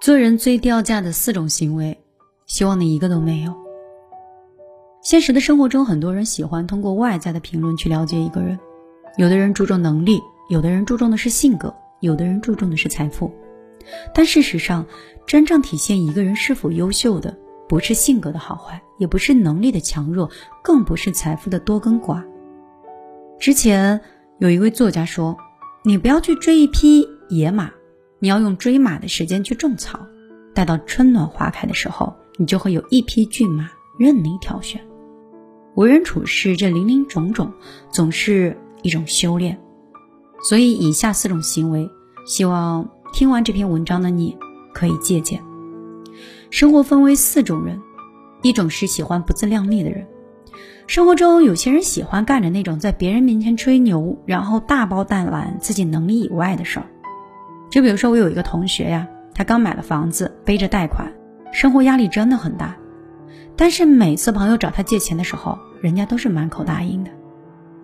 做人最掉价的四种行为，希望你一个都没有。现实的生活中，很多人喜欢通过外在的评论去了解一个人，有的人注重能力，有的人注重的是性格，有的人注重的是财富。但事实上，真正体现一个人是否优秀的，不是性格的好坏，也不是能力的强弱，更不是财富的多跟寡。之前有一位作家说：“你不要去追一匹野马。”你要用追马的时间去种草，待到春暖花开的时候，你就会有一匹骏马任你挑选。为人处事这林林种种，总是一种修炼。所以以下四种行为，希望听完这篇文章的你可以借鉴。生活分为四种人，一种是喜欢不自量力的人。生活中有些人喜欢干着那种在别人面前吹牛，然后大包大揽自己能力以外的事儿。就比如说，我有一个同学呀，他刚买了房子，背着贷款，生活压力真的很大。但是每次朋友找他借钱的时候，人家都是满口答应的。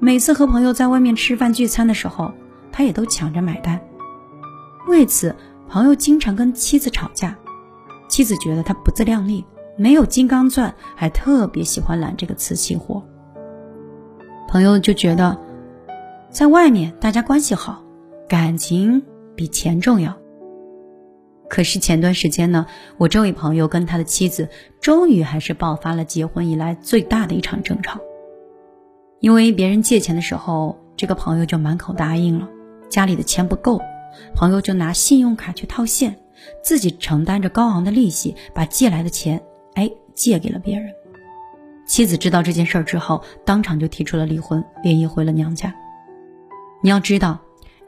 每次和朋友在外面吃饭聚餐的时候，他也都抢着买单。为此，朋友经常跟妻子吵架，妻子觉得他不自量力，没有金刚钻，还特别喜欢揽这个瓷器活。朋友就觉得，在外面大家关系好，感情。比钱重要。可是前段时间呢，我这位朋友跟他的妻子终于还是爆发了结婚以来最大的一场争吵。因为别人借钱的时候，这个朋友就满口答应了，家里的钱不够，朋友就拿信用卡去套现，自己承担着高昂的利息，把借来的钱哎借给了别人。妻子知道这件事儿之后，当场就提出了离婚，连夜回了娘家。你要知道。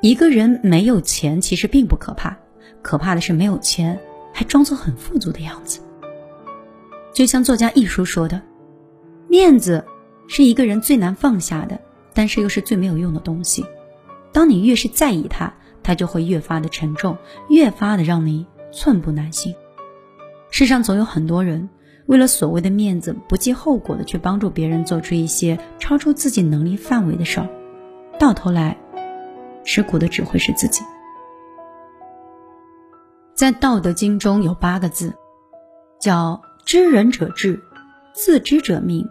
一个人没有钱，其实并不可怕，可怕的是没有钱还装作很富足的样子。就像作家一书说的：“面子是一个人最难放下的，但是又是最没有用的东西。当你越是在意它，它就会越发的沉重，越发的让你寸步难行。世上总有很多人为了所谓的面子，不计后果的去帮助别人做出一些超出自己能力范围的事儿，到头来。”吃苦的只会是自己。在《道德经》中有八个字，叫“知人者智，自知者明”。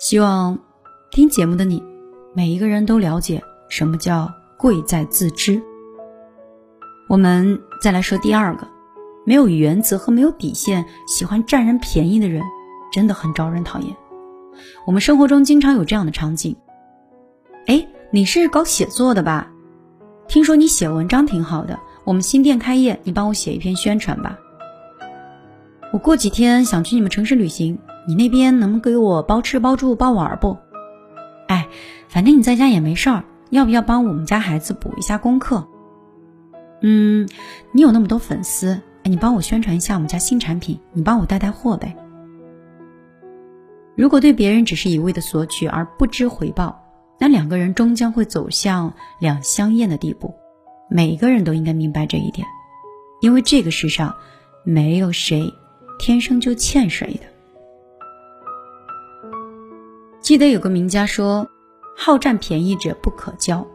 希望听节目的你，每一个人都了解什么叫“贵在自知”。我们再来说第二个，没有原则和没有底线，喜欢占人便宜的人，真的很招人讨厌。我们生活中经常有这样的场景：哎，你是搞写作的吧？听说你写文章挺好的，我们新店开业，你帮我写一篇宣传吧。我过几天想去你们城市旅行，你那边能给我包吃包住包玩不？哎，反正你在家也没事儿，要不要帮我们家孩子补一下功课？嗯，你有那么多粉丝，哎，你帮我宣传一下我们家新产品，你帮我带带货呗。如果对别人只是一味的索取而不知回报。那两个人终将会走向两相厌的地步，每个人都应该明白这一点，因为这个世上没有谁天生就欠谁的。记得有个名家说：“好占便宜者不可交，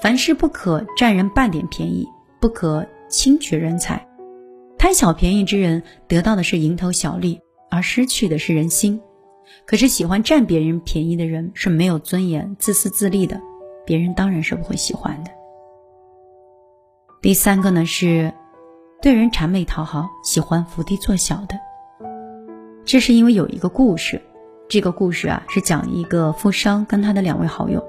凡事不可占人半点便宜，不可轻取人才。贪小便宜之人得到的是蝇头小利，而失去的是人心。”可是喜欢占别人便宜的人是没有尊严、自私自利的，别人当然是不会喜欢的。第三个呢是，对人谄媚讨好、喜欢伏低做小的。这是因为有一个故事，这个故事啊是讲一个富商跟他的两位好友，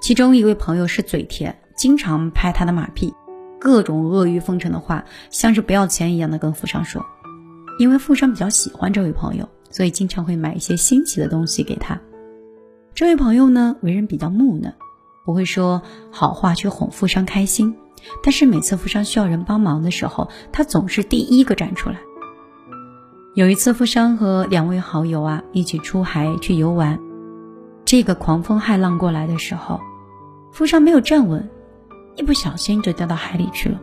其中一位朋友是嘴甜，经常拍他的马屁，各种阿谀奉承的话，像是不要钱一样的跟富商说，因为富商比较喜欢这位朋友。所以经常会买一些新奇的东西给他。这位朋友呢，为人比较木讷，不会说好话去哄富商开心。但是每次富商需要人帮忙的时候，他总是第一个站出来。有一次，富商和两位好友啊一起出海去游玩，这个狂风骇浪过来的时候，富商没有站稳，一不小心就掉到海里去了。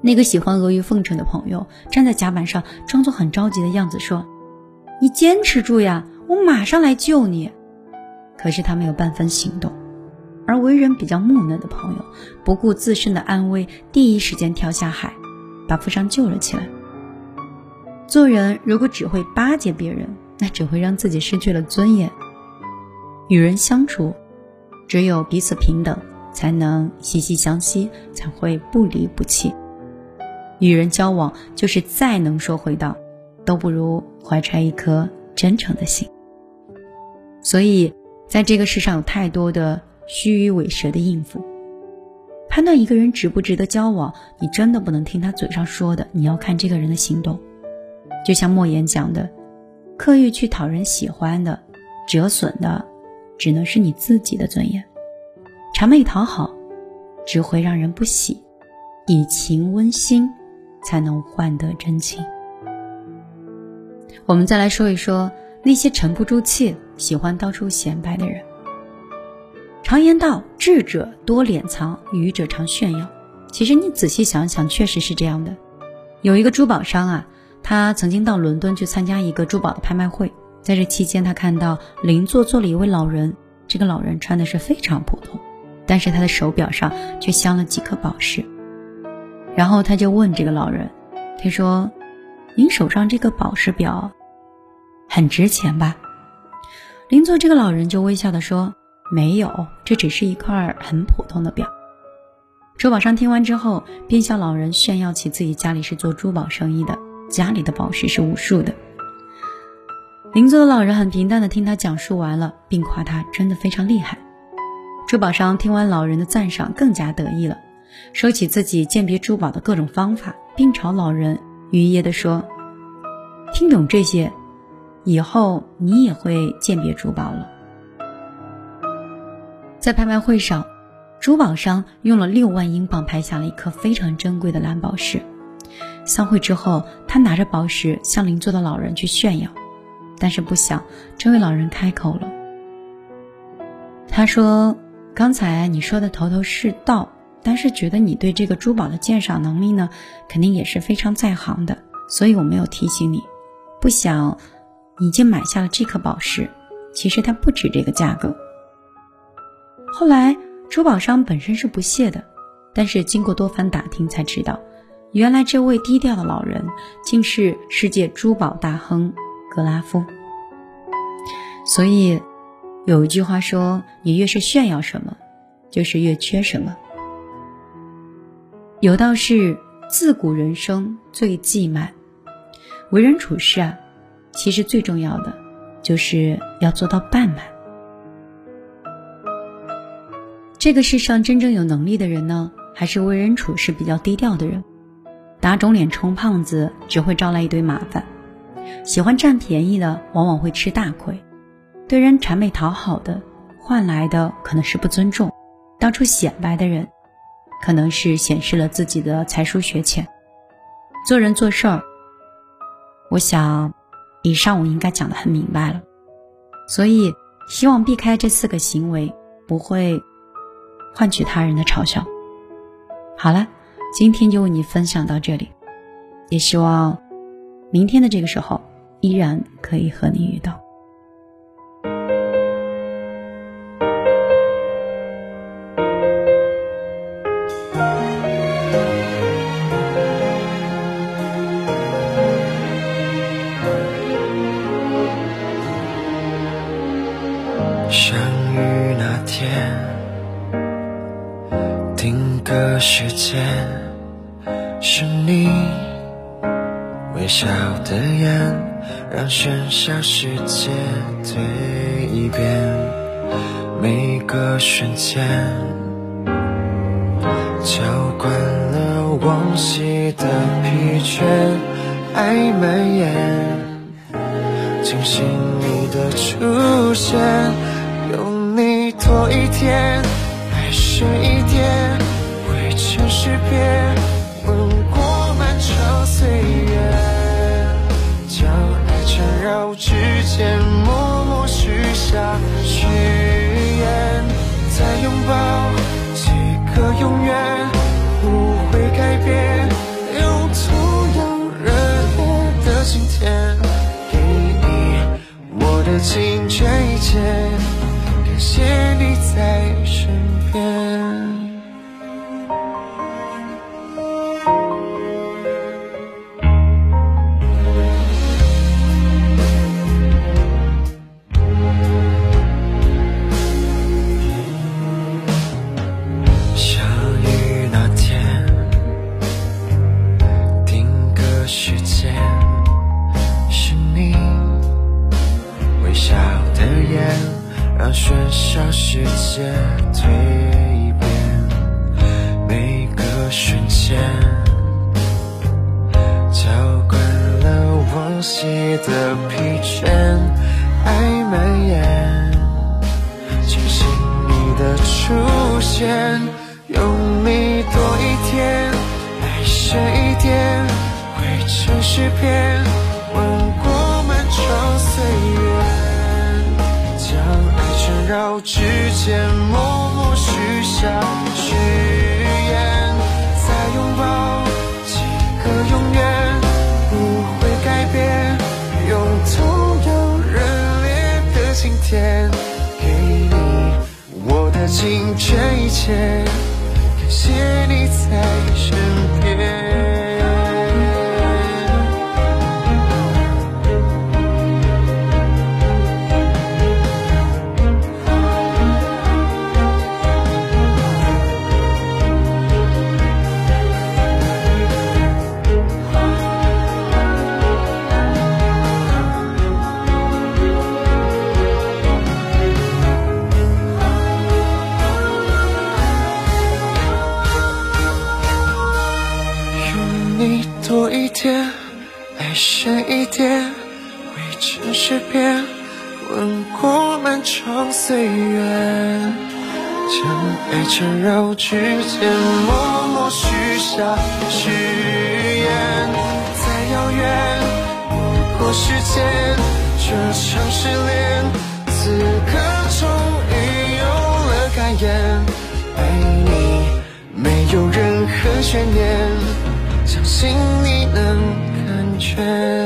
那个喜欢阿谀奉承的朋友站在甲板上，装作很着急的样子说。你坚持住呀，我马上来救你。可是他没有半分行动，而为人比较木讷的朋友，不顾自身的安危，第一时间跳下海，把富商救了起来。做人如果只会巴结别人，那只会让自己失去了尊严。与人相处，只有彼此平等，才能息息相惜，才会不离不弃。与人交往，就是再能说会道，都不如怀揣一颗真诚的心。所以，在这个世上有太多的虚与委蛇的应付。判断一个人值不值得交往，你真的不能听他嘴上说的，你要看这个人的行动。就像莫言讲的，刻意去讨人喜欢的，折损的，只能是你自己的尊严；谄媚讨好，只会让人不喜。以情温心，才能换得真情。我们再来说一说那些沉不住气、喜欢到处显摆的人。常言道：“智者多敛藏，愚者常炫耀。”其实你仔细想想，确实是这样的。有一个珠宝商啊，他曾经到伦敦去参加一个珠宝的拍卖会，在这期间，他看到邻座坐了一位老人。这个老人穿的是非常普通，但是他的手表上却镶了几颗宝石。然后他就问这个老人：“他说，您手上这个宝石表很值钱吧？”邻座这个老人就微笑的说。没有，这只是一块很普通的表。珠宝商听完之后，便向老人炫耀起自己家里是做珠宝生意的，家里的宝石是无数的。邻座的老人很平淡的听他讲述完了，并夸他真的非常厉害。珠宝商听完老人的赞赏，更加得意了，说起自己鉴别珠宝的各种方法，并朝老人愉悦的说：“听懂这些，以后你也会鉴别珠宝了。”在拍卖会上，珠宝商用了六万英镑拍下了一颗非常珍贵的蓝宝石。散会之后，他拿着宝石向邻座的老人去炫耀，但是不想这位老人开口了。他说：“刚才你说的头头是道，但是觉得你对这个珠宝的鉴赏能力呢，肯定也是非常在行的，所以我没有提醒你。不想已经买下了这颗宝石，其实它不止这个价格。”后来，珠宝商本身是不屑的，但是经过多番打听才知道，原来这位低调的老人竟是世界珠宝大亨格拉夫。所以，有一句话说：“你越是炫耀什么，就是越缺什么。”有道是：“自古人生最忌满，为人处事啊，其实最重要的就是要做到半满。”这个世上真正有能力的人呢，还是为人处事比较低调的人。打肿脸充胖子只会招来一堆麻烦。喜欢占便宜的往往会吃大亏。对人谄媚讨好的，换来的可能是不尊重。到处显摆的人，可能是显示了自己的才疏学浅。做人做事儿，我想，以上我应该讲的很明白了。所以希望避开这四个行为，不会。换取他人的嘲笑。好了，今天就为你分享到这里，也希望明天的这个时候依然可以和你遇到。让喧嚣世界蜕变。每个瞬间，浇灌了往昔的疲倦，爱蔓延，惊醒你的出现，有你多一天，爱深一点。全世别吻过漫长岁月，下誓言，再拥抱几个永远，不会改变，用同样热烈的心田，给你我的情，全喧嚣世界蜕变，每个瞬间浇灌了往昔的疲倦，爱蔓延，庆幸你的出现，用力多一点，爱深一点，会成诗篇。缠绕指尖，默默许下誓言，再拥抱几个永远，不会改变，用同样热烈的今天，给你我的尽这一切，感谢。漫长岁月，将爱缠绕指尖，默默许下誓言。再遥远，不过时间，这场失恋，此刻终于有了感言。爱你，没有任何悬念。相信你能感觉。